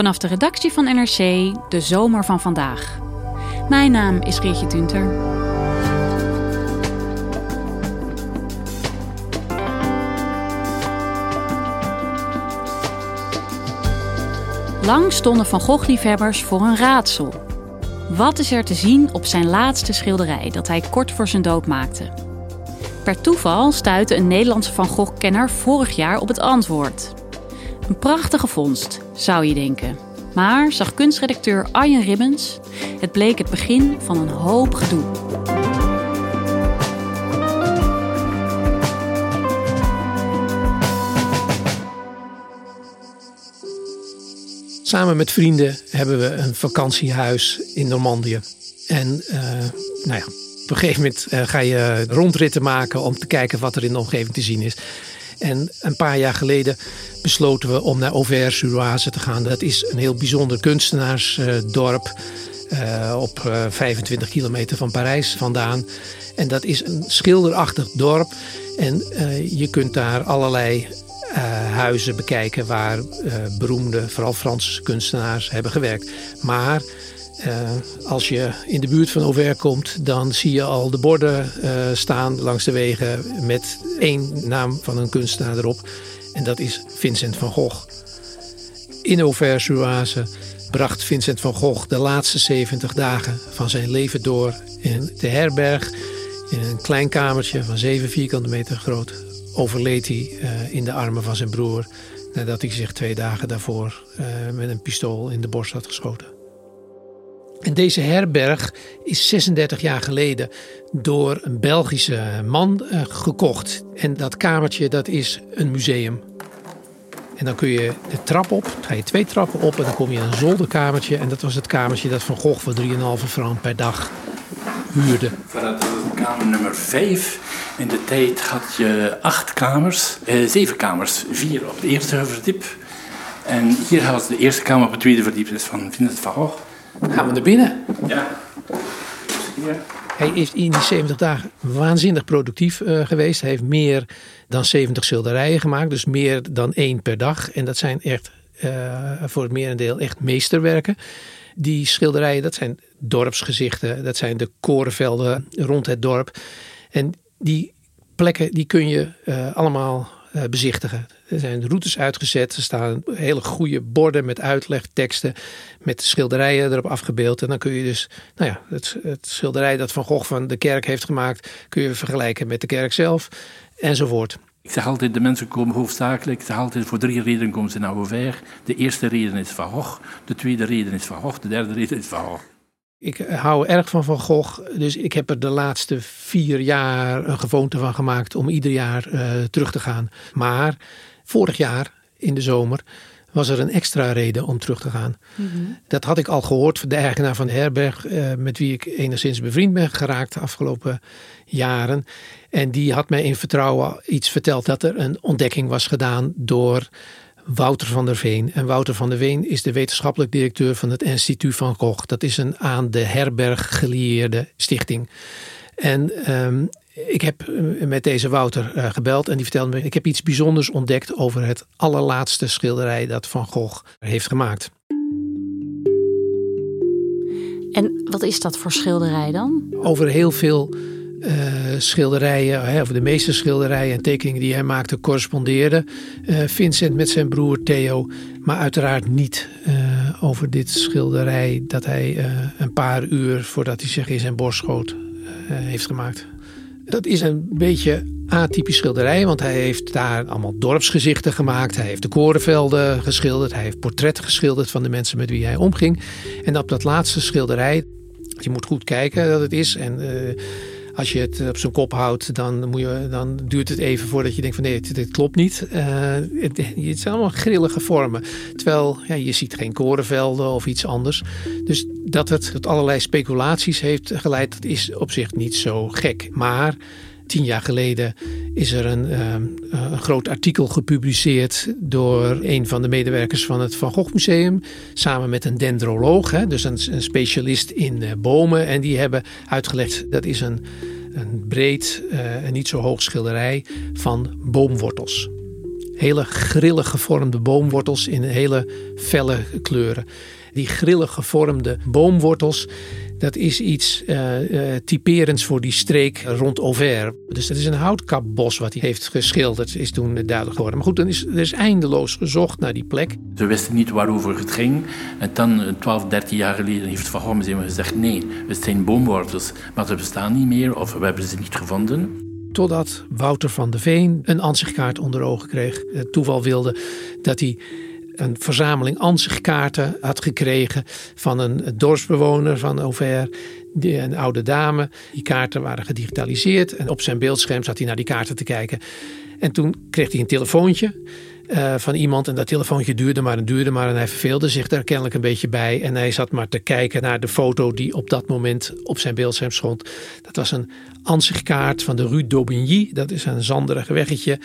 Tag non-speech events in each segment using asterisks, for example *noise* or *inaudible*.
Vanaf de redactie van NRC, de zomer van vandaag. Mijn naam is Rietje Tunter. Lang stonden Van Gogh-liefhebbers voor een raadsel. Wat is er te zien op zijn laatste schilderij dat hij kort voor zijn dood maakte? Per toeval stuitte een Nederlandse Van Gogh-kenner vorig jaar op het antwoord. Een prachtige vondst, zou je denken. Maar, zag kunstredacteur Arjen Ribbens, het bleek het begin van een hoop gedoe. Samen met vrienden hebben we een vakantiehuis in Normandië. En uh, nou ja, op een gegeven moment uh, ga je rondritten maken om te kijken wat er in de omgeving te zien is. En een paar jaar geleden besloten we om naar Auvers-sur-Oise te gaan. Dat is een heel bijzonder kunstenaarsdorp uh, op uh, 25 kilometer van Parijs vandaan. En dat is een schilderachtig dorp. En uh, je kunt daar allerlei huizen bekijken waar beroemde, vooral Franse kunstenaars hebben gewerkt. Maar uh, als je in de buurt van Auvers komt, dan zie je al de borden uh, staan langs de wegen met één naam van een kunstenaar erop. En dat is Vincent van Gogh. In Auvers-sur-Oise bracht Vincent van Gogh de laatste 70 dagen van zijn leven door in de herberg. In een klein kamertje van 7 vierkante meter groot overleed hij uh, in de armen van zijn broer. Nadat hij zich twee dagen daarvoor met een pistool in de borst had geschoten. En deze herberg is 36 jaar geleden door een Belgische man uh, gekocht. En dat kamertje dat is een museum. En dan kun je de trap op, ga je twee trappen op en dan kom je in een zolderkamertje. En dat was het kamertje dat Van Gogh voor 3,5 frank per dag huurde. Vanuit kamer nummer 5. In de tijd had je acht kamers, eh, zeven kamers. Vier op het eerste verdiep. En hier was de eerste kamer op het tweede verdiep, dus van Vincent van Gogh. Gaan we naar binnen? Ja. Hij is in die 70 dagen waanzinnig productief uh, geweest. Hij heeft meer dan 70 schilderijen gemaakt, dus meer dan één per dag. En dat zijn echt uh, voor het merendeel echt meesterwerken. Die schilderijen, dat zijn dorpsgezichten, dat zijn de korenvelden rond het dorp. En die plekken die kun je uh, allemaal bezichtigen. Er zijn routes uitgezet. Er staan hele goede borden met uitlegteksten. Met schilderijen erop afgebeeld. En dan kun je dus, nou ja, het, het schilderij dat Van Gogh van de kerk heeft gemaakt. kun je vergelijken met de kerk zelf. Enzovoort. Ik zeg altijd, de mensen komen hoofdzakelijk, ik zeg altijd, voor drie redenen komen ze naar Auvers. De eerste reden is Van Gogh, de tweede reden is Van Gogh, de derde reden is Van Gogh. Ik hou erg van Van Gogh, dus ik heb er de laatste vier jaar een gewoonte van gemaakt om ieder jaar uh, terug te gaan. Maar vorig jaar in de zomer was er een extra reden om terug te gaan. Mm -hmm. Dat had ik al gehoord van de eigenaar van de herberg, uh, met wie ik enigszins bevriend ben geraakt de afgelopen jaren. En die had mij in vertrouwen iets verteld dat er een ontdekking was gedaan door Wouter van der Veen. En Wouter van der Veen is de wetenschappelijk directeur van het Instituut van Gogh. Dat is een aan de herberg gelieerde stichting. En um, ik heb met deze Wouter uh, gebeld en die vertelde me: ik heb iets bijzonders ontdekt over het allerlaatste schilderij dat Van Gogh heeft gemaakt. En wat is dat voor schilderij dan? Over heel veel uh, schilderijen, of de meeste schilderijen en tekeningen die hij maakte, correspondeerden uh, Vincent met zijn broer Theo. Maar uiteraard niet uh, over dit schilderij dat hij een paar uur voordat hij zich in zijn borst schoot heeft gemaakt. Dat is een beetje atypisch schilderij, want hij heeft daar allemaal dorpsgezichten gemaakt. Hij heeft de korenvelden geschilderd. Hij heeft portretten geschilderd van de mensen met wie hij omging. En op dat laatste schilderij, je moet goed kijken dat het is. En als je het op zijn kop houdt, dan, moet je, dan duurt het even voordat je denkt van nee, dit, klopt niet. Uh, het, het, zijn allemaal grillige vormen. Terwijl ja, je ziet geen korenvelden of iets anders. Dus dat het tot allerlei speculaties heeft geleid, dat is op zich niet zo gek. Maar tien jaar geleden is er een, ehm, een, groot artikel gepubliceerd door een van de medewerkers van het Van Gogh Museum. Samen met een dendroloog, hè, dus een, specialist in uh, bomen. En die hebben uitgelegd dat is een, een breed uh, en niet zo hoog schilderij van boomwortels. Hele grillig gevormde boomwortels in hele felle kleuren. Die grillig gevormde boomwortels, dat is iets uh, typerends voor die streek rond Auvers. Dus dat is een houtkapbos wat hij heeft geschilderd, is toen duidelijk geworden. Maar goed, dan is, er is eindeloos gezocht naar die plek. Ze wisten niet waarover het ging. En dan, 12, 13 jaar geleden, heeft Van Museum gezegd... nee, het zijn boomwortels, maar ze bestaan niet meer of we hebben ze niet gevonden. Totdat Wouter van de Veen een ansichtkaart onder ogen kreeg. Het toeval wilde dat hij een verzameling ansichtkaarten had gekregen van een dorpsbewoner van Auvers. Een oude dame. Die kaarten waren gedigitaliseerd. En op zijn beeldscherm zat hij naar die kaarten te kijken. En toen kreeg hij een telefoontje. Uh, van iemand. En dat telefoontje duurde maar en duurde maar. En hij verveelde zich daar kennelijk een beetje bij. En hij zat maar te kijken naar de foto die op dat moment op zijn beeldscherm stond. Dat was een ansichtkaart van de Rue d'Aubigny. Dat is een zanderig weggetje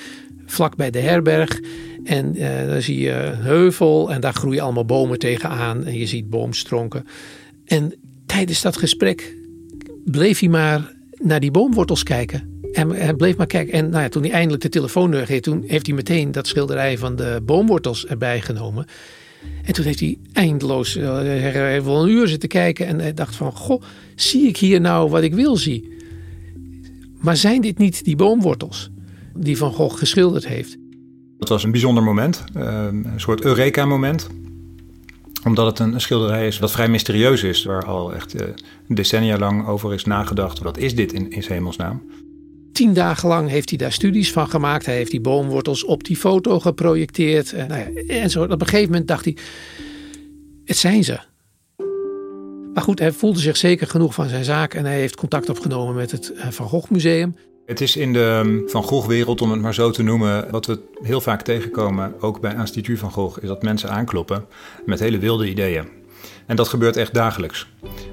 vlak bij de herberg. En uh, dan zie je een heuvel en daar groeien allemaal bomen tegenaan. En je ziet boomstronken. En tijdens dat gesprek bleef hij maar naar die boomwortels kijken. En hij bleef maar kijken. En nou ja, toen hij eindelijk de telefoon kreeg, toen heeft hij meteen dat schilderij van de boomwortels erbij genomen. En toen heeft hij eindeloos, uh, wel een uur zitten kijken. En hij dacht van, goh, zie ik hier nou wat ik wil zien? Maar zijn dit niet die boomwortels die Van Gogh geschilderd heeft? Dat was een bijzonder moment, ehm, een soort Eureka-moment omdat het een schilderij is wat vrij mysterieus is, waar al echt eh, decennia lang over is nagedacht. Wat is dit in, in hemelsnaam? Tien dagen lang heeft hij daar studies van gemaakt. Hij heeft die boomwortels op die foto geprojecteerd. En, nou ja, en zo, op een gegeven moment dacht hij, het zijn ze. Maar goed, hij voelde zich zeker genoeg van zijn zaak en hij heeft contact opgenomen met het eh, Van Gogh Museum. Het is in de ehm, Van Gogh-wereld, om het maar zo te noemen, wat we heel vaak tegenkomen, ook bij Instituut Van Gogh, is dat mensen aankloppen met hele wilde ideeën. En dat gebeurt echt dagelijks.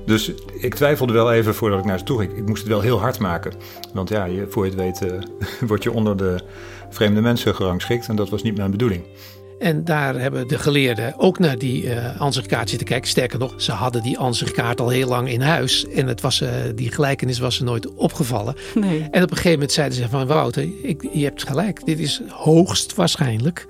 Dus ik twijfelde wel even voordat ik naar ze toe ging. Ik moest het wel heel hard maken. Want ja, je, voor je het weet uh, *laughs* word je onder de vreemde mensen gerangschikt. En dat was niet mijn bedoeling. En daar hebben de geleerden ook naar die uh, ansichtkaart zitten kijken. Sterker nog, ze hadden die ansichtkaart al heel lang in huis. En het was, uh, die gelijkenis was ze nooit opgevallen. Nee. En op een gegeven moment zeiden ze van Wouter, ik, je hebt gelijk. Dit is hoogst waarschijnlijk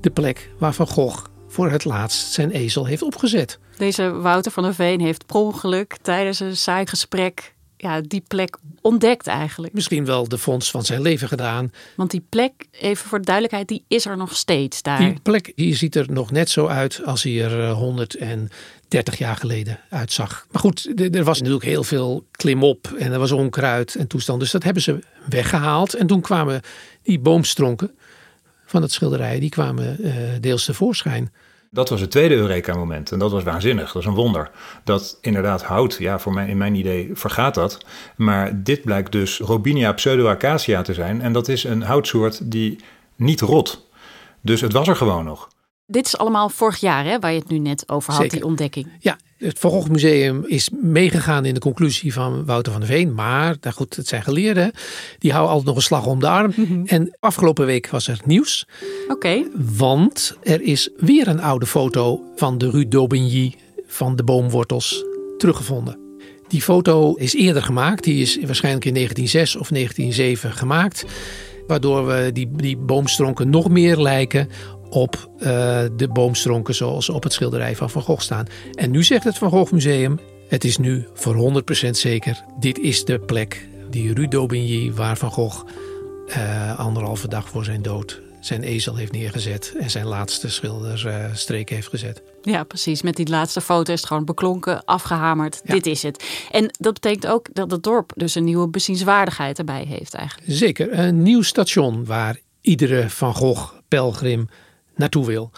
de plek waar Van Gogh voor het laatst zijn ezel heeft opgezet. Deze Wouter van der Veen heeft per ongeluk tijdens een saai gesprek ja, die plek ontdekt eigenlijk. Misschien wel de fonds van zijn leven gedaan. Want die plek, even voor de duidelijkheid, die is er nog steeds daar. Die plek die ziet er nog net zo uit als hij er 130 eh, jaar geleden uitzag. Maar goed, er was natuurlijk heel veel klimop en er was onkruid en toestand. Dus dat hebben ze weggehaald. En toen kwamen die boomstronken van het schilderij, die kwamen uh, deels tevoorschijn. Dat was het tweede Eureka-moment. En dat was waanzinnig. Dat is een wonder. Dat inderdaad hout, ja, voor mij, in mijn idee vergaat dat. Maar dit blijkt dus Robinia pseudoacacia te zijn. En dat is een houtsoort die niet rot. Dus het was er gewoon nog. Dit is allemaal vorig jaar, hè, waar je het nu net over had, die ontdekking. Ja, het Van Gogh Museum is meegegaan in de conclusie van Wouter van der Veen. Maar, nou goed, het zijn geleerden. Die houden altijd nog een slag om de arm. Mhm. En afgelopen week was er nieuws. Oké. Want er is weer een oude foto van de Rue d'Aubigny van de boomwortels teruggevonden. Die foto is eerder gemaakt. Die is waarschijnlijk in 1906 of 1907 gemaakt. Waardoor we die, die boomstronken nog meer lijken op uh, de boomstronken zoals op het schilderij van Van Gogh staan. En nu zegt het Van Gogh Museum, het is nu voor 100% zeker, dit is de plek, die Rue d'Aubigny, waar Van Gogh uh, anderhalve dag voor zijn dood zijn ezel heeft neergezet en zijn laatste schilderstreek heeft gezet. Ja, precies. Met die laatste foto is het gewoon beklonken, afgehamerd. Dit is het. En dat betekent ook dat het dorp dus een nieuwe bezienswaardigheid erbij heeft eigenlijk. Zeker. Een nieuw station waar iedere Van Gogh pelgrim naartoe wil.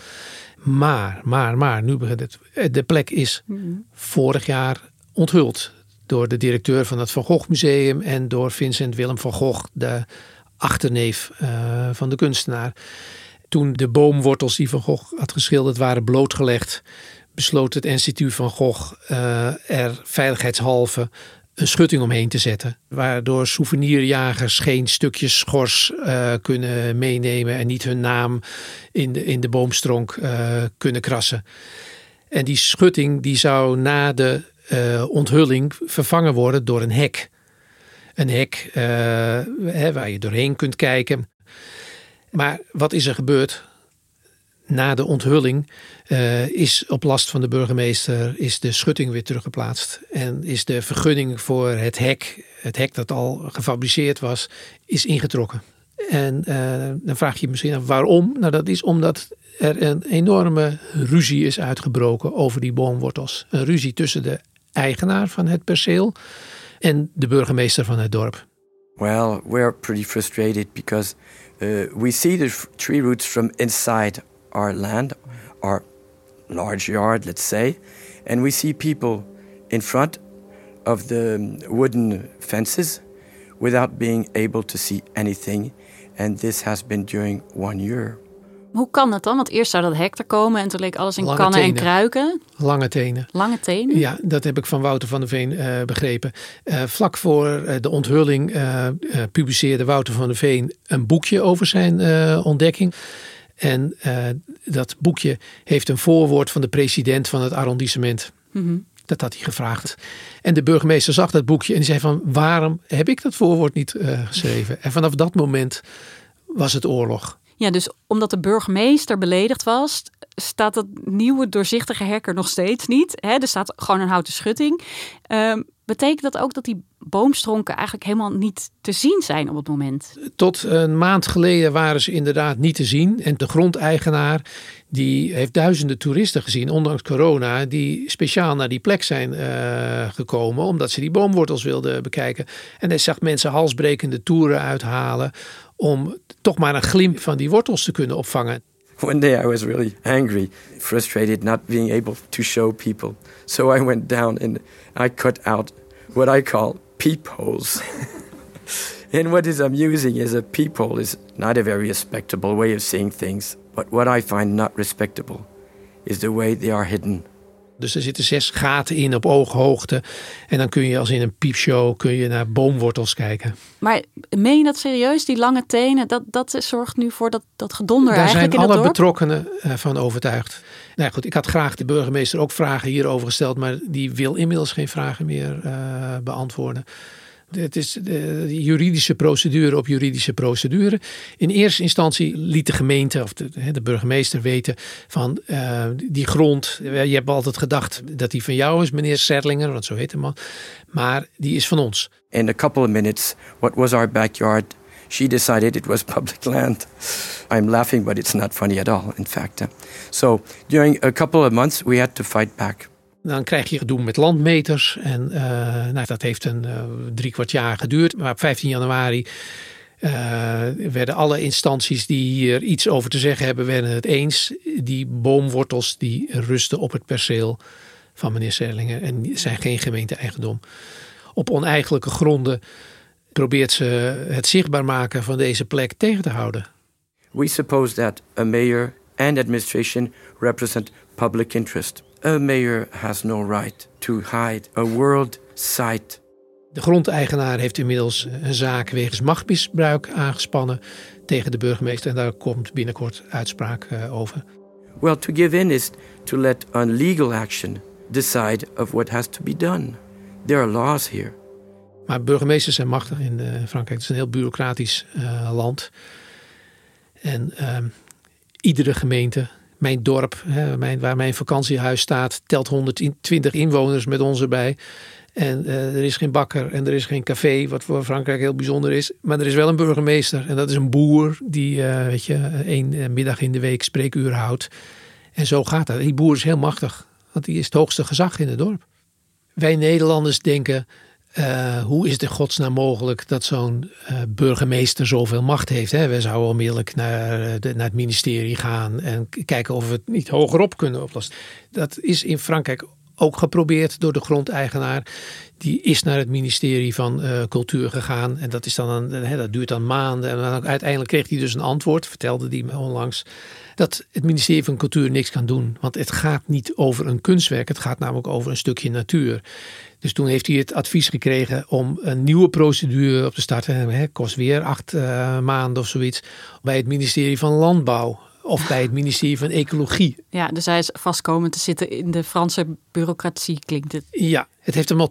Maar, maar, maar, nu begint het. De plek is vorig jaar onthuld door de directeur van het Van Gogh Museum en door Vincent Willem van Gogh, de achterneef uh, van de kunstenaar. Toen de boomwortels die Van Gogh had geschilderd waren blootgelegd, besloot het instituut Van Gogh uh, er veiligheidshalve een schutting omheen te zetten. Waardoor souvenirjagers geen stukjes schors uh, kunnen meenemen en niet hun naam in de, in de boomstronk uh, kunnen krassen. En die schutting die zou na de uh, onthulling vervangen worden door een hek. Een hek hè, waar je doorheen kunt kijken. Maar wat is er gebeurd? Na de onthulling uh, is op last van de burgemeester is de schutting weer teruggeplaatst. En is de vergunning voor het hek, het hek dat al gefabriceerd was, is ingetrokken. En uh, dan vraag je je misschien af waarom. Nou, dat is omdat er een enorme ruzie is uitgebroken over die boomwortels. Een ruzie tussen de eigenaar van het perceel en de burgemeester van het dorp. Well, we're pretty frustrated because uh, we see the tree roots from inside our land, our large yard, let's say, and we see people in front of the wooden fences without being able to see anything. And this has been during one year. Hoe kan dat dan? Want eerst zou dat hek er komen en toen leek alles in Lange kannen tenen. en kruiken. Lange tenen. Lange tenen? Ja, dat heb ik van Wouter van der Veen uh, begrepen. Uh, vlak voor uh, de onthulling publiceerde Wouter van der Veen een boekje over zijn ontdekking. En uh, dat boekje heeft een voorwoord van de president van het arrondissement. Mm-hmm. Dat had hij gevraagd. En de burgemeester zag dat boekje en die zei van waarom heb ik dat voorwoord niet uh, geschreven? En vanaf dat moment was het oorlog. Ja, dus omdat de burgemeester beledigd was, staat dat nieuwe doorzichtige hek er nog steeds niet. Hè? Er staat gewoon een houten schutting. Um, betekent dat ook dat die boomstronken eigenlijk helemaal niet te zien zijn op het moment? Tot een maand geleden waren ze inderdaad niet te zien. En de grondeigenaar die heeft duizenden toeristen gezien, ondanks corona, die speciaal naar die plek zijn uh, gekomen omdat ze die boomwortels wilden bekijken. En hij zag mensen halsbrekende toeren uithalen om toch maar een glimp van die wortels te kunnen opvangen. *laughs* One day I was really angry, frustrated, not being able to show people. So I went down and I cut out what I call peepholes. *laughs* and what is amusing is a peephole is not a very respectable way of seeing things. But what I find not respectable is the way they are hidden. Dus er zitten zes gaten in op ooghoogte. En dan kun je als in een piepshow kun je naar boomwortels kijken. Maar meen je dat serieus? Die lange tenen, dat, dat zorgt nu voor dat, dat gedonder Daar eigenlijk zijn in alle dorp? betrokkenen uh, van overtuigd. Nou goed, ik had graag de burgemeester ook vragen hierover gesteld. Maar die wil inmiddels geen vragen meer uh, beantwoorden. Het is de juridische procedure op juridische procedure. In eerste instantie liet de gemeente of de, de burgemeester weten van uh, die grond. Je hebt altijd gedacht dat die van jou is, meneer Serlinger, want zo heet de man. Maar die is van ons. In a couple of minutes, what was our backyard? She decided it was public land. I'm laughing, but it's not funny at all, in fact. So during a couple of months, we had to fight back. Dan krijg je gedoe met landmeters. En uh, nou, dat heeft een uh, drie kwart jaar geduurd. Maar op 15 januari uh, werden alle instanties die hier iets over te zeggen hebben, werden het eens. Die boomwortels die rusten op het perceel van meneer Serlinger en zijn geen gemeente-eigendom. Op oneigenlijke gronden probeert ze het zichtbaar maken van deze plek tegen te houden. We suppose that a mayor and administration represent public interest. A mayor has no right to hide a world sight. De grondeigenaar heeft inmiddels een zaak wegens machtsmisbruik aangespannen tegen de burgemeester en daar komt binnenkort uitspraak uh, over. Well, to give in is to let on legal action decide of what has to be done. There are laws here. Maar burgemeesters zijn machtig in uh, Frankrijk. Het is een heel bureaucratisch uh, land. En iedere gemeente mijn dorp, hè, waar mijn vakantiehuis staat, telt 120 inwoners met ons erbij. En uh, er is geen bakker en er is geen café, wat voor Frankrijk heel bijzonder is. Maar er is wel een burgemeester en dat is een boer die, uh, weet je, één middag in de week spreekuur houdt. En zo gaat dat. Die boer is heel machtig, want die is het hoogste gezag in het dorp. Wij Nederlanders denken, uh, hoe is het in godsnaam mogelijk dat zo'n uh, burgemeester zoveel macht heeft? Hè? We zouden onmiddellijk naar, de, naar het ministerie gaan en kijken of we het niet hogerop kunnen oplossen. Dat is in Frankrijk ook geprobeerd door de grondeigenaar. Die is naar het ministerie van Cultuur gegaan. En dat, is dan een, dat duurt dan maanden. En dan uiteindelijk kreeg hij dus een antwoord, vertelde hij me onlangs. Dat het ministerie van Cultuur niks kan doen. Want het gaat niet over een kunstwerk. Het gaat namelijk over een stukje natuur. Dus toen heeft hij het advies gekregen om een nieuwe procedure op te starten. Het kost weer acht uh, maanden of zoiets. Bij het ministerie van Landbouw of bij het ministerie van Ecologie. Ja, dus hij is vastkomen te zitten in de Franse bureaucratie, klinkt het. Ja, het heeft hem al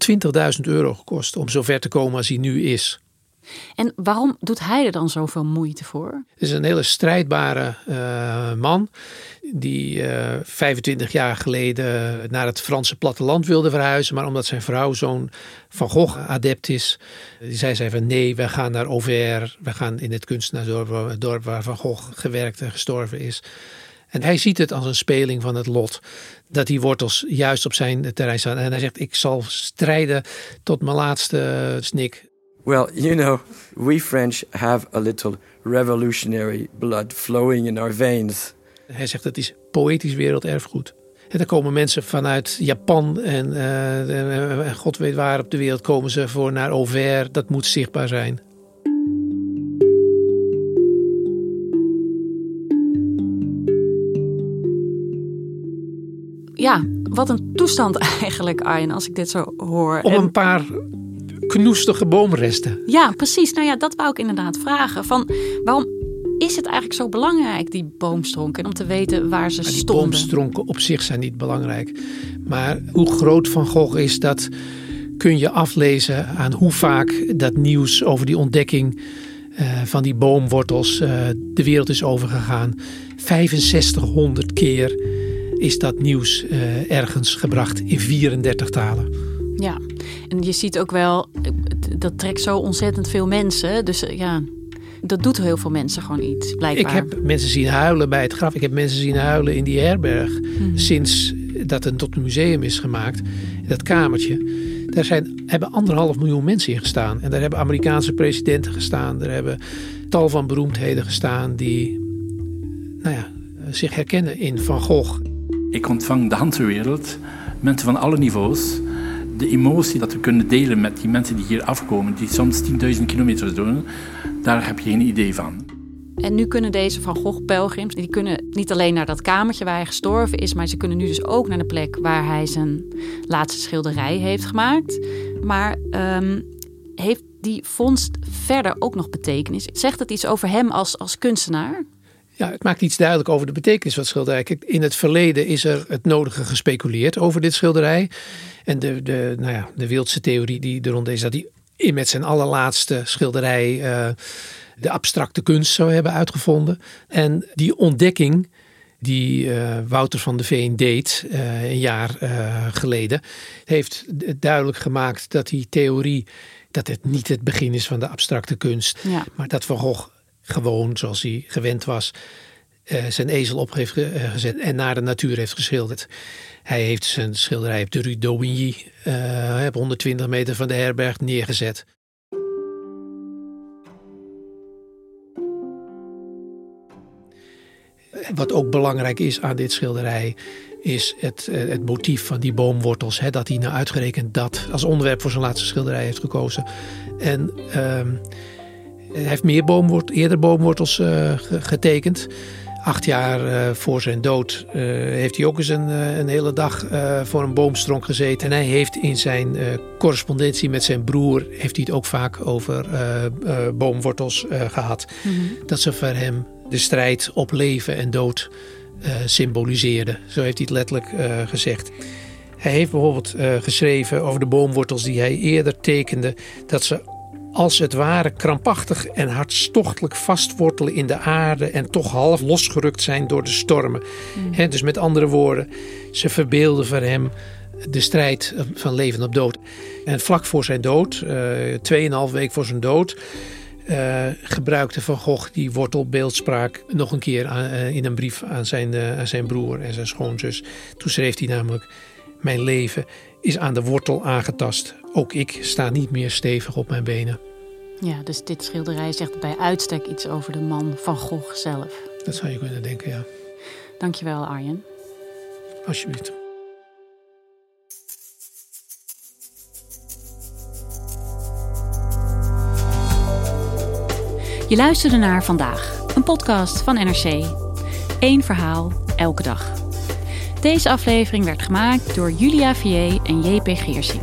20.000 euro gekost om zover te komen als hij nu is. En waarom doet hij er dan zoveel moeite voor? Het is een hele strijdbare uh, man die uh, eh, 25 jaar geleden naar het Franse platteland wilde verhuizen. Maar omdat zijn vrouw zo'n Van Gogh adept is, die zei zij van nee, we gaan naar Auvers. We gaan in het kunstenaarsdorp dorp waar Van Gogh gewerkt en gestorven is. En hij ziet het als een speling van het lot. Dat die wortels juist op zijn terrein staan. En hij zegt, ik zal strijden tot mijn laatste snik. Well, you know, we French have a little revolutionary blood flowing in our veins. Hij zegt het is poëtisch werelderfgoed. En dan komen mensen vanuit Japan en uh, god weet waar op de wereld komen ze voor naar Auvers. Dat moet zichtbaar zijn. Ja, wat een toestand *laughs* eigenlijk, Arjen, als ik dit zo hoor. Om een paar knoestige boomresten. Ja, precies. Nou ja, dat wou ik inderdaad vragen. Van waarom is het eigenlijk zo belangrijk, die boomstronken, om te weten waar ze maar die stonden? boomstronken op zich zijn niet belangrijk. Maar hoe groot Van Gogh is, dat kun je aflezen aan hoe vaak dat nieuws over die ontdekking uh, van die boomwortels uh, de wereld is overgegaan. 6500 keer is dat nieuws uh, ergens gebracht in 34 talen. Ja, en je ziet ook wel, dat trekt zo ontzettend veel mensen. Dus ja, dat doet heel veel mensen gewoon iets, blijkbaar. Ik heb mensen zien huilen bij het graf. Ik heb mensen zien huilen in die herberg. Hmm. Sinds dat het tot een museum is gemaakt. Dat kamertje. Daar zijn, hebben anderhalf miljoen mensen in gestaan. En daar hebben Amerikaanse presidenten gestaan. Daar hebben tal van beroemdheden gestaan die nou ja, zich herkennen in Van Gogh. Ik ontvang de handwereld, mensen van alle niveaus de emotie dat we kunnen delen met die mensen die hier afkomen, die soms 10.000 kilometer doen, daar heb je geen idee van. En nu kunnen deze Van Gogh-pelgrims, die kunnen niet alleen naar dat kamertje waar hij gestorven is, maar ze kunnen nu dus ook naar de plek waar hij zijn laatste schilderij heeft gemaakt. Maar um, heeft die vondst verder ook nog betekenis? Zegt het iets over hem als, als kunstenaar? Ja, het maakt iets duidelijk over de betekenis van het schilderij. Kijk, in het verleden is er het nodige gespeculeerd over dit schilderij. En de, de, nou ja, de wildste theorie die er rond is dat hij met zijn allerlaatste schilderij uh, de abstracte kunst zou hebben uitgevonden. En die ontdekking die uh, Wouter van de Veen deed uh, een jaar geleden, heeft duidelijk gemaakt dat die theorie dat het niet het begin is van de abstracte kunst, ja. maar dat Van Gogh gewoon zoals hij gewend was, uh, zijn ezel op uh, gezet en naar de natuur heeft geschilderd. Hij heeft zijn schilderij op de Rue d'Aubigny uh, op 120 meter van de herberg neergezet. Wat ook belangrijk is aan dit schilderij is het, het motief van die boomwortels. Hè, dat hij nou uitgerekend dat als onderwerp voor zijn laatste schilderij heeft gekozen. En ehm, hij heeft meer boomwort, eerder boomwortels uh, getekend. Acht jaar uh, voor zijn dood uh, heeft hij ook eens een, een hele dag voor een boomstronk gezeten. En hij heeft in zijn correspondentie met zijn broer heeft hij het ook vaak over boomwortels gehad. Mhm. Dat ze voor hem de strijd op leven en dood symboliseerden. Zo heeft hij het letterlijk gezegd. Hij heeft bijvoorbeeld geschreven over de boomwortels die hij eerder tekende, dat ze als het ware krampachtig en hartstochtelijk vastwortelen in de aarde en toch half losgerukt zijn door de stormen. Mm. He, dus met andere woorden, ze verbeelden voor hem de strijd van leven op dood. En vlak voor zijn dood, uh, 2,5 week voor zijn dood, uh, gebruikte Van Gogh die wortelbeeldspraak nog een keer aan, uh, in een brief aan zijn, uh, aan zijn broer en zijn schoonzus. Toen schreef hij namelijk: Mijn leven is aan de wortel aangetast. Ook ik sta niet meer stevig op mijn benen. Ja, dus dit schilderij zegt bij uitstek iets over de man Van Gogh zelf. Dat zou je kunnen denken, ja. Dankjewel, Arjen. Alsjeblieft. Je luisterde naar Vandaag, een podcast van NRC. Eén verhaal, elke dag. Deze aflevering werd gemaakt door Julia Vier en JP Geersing.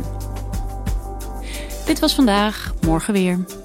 Dit was vandaag, morgen weer.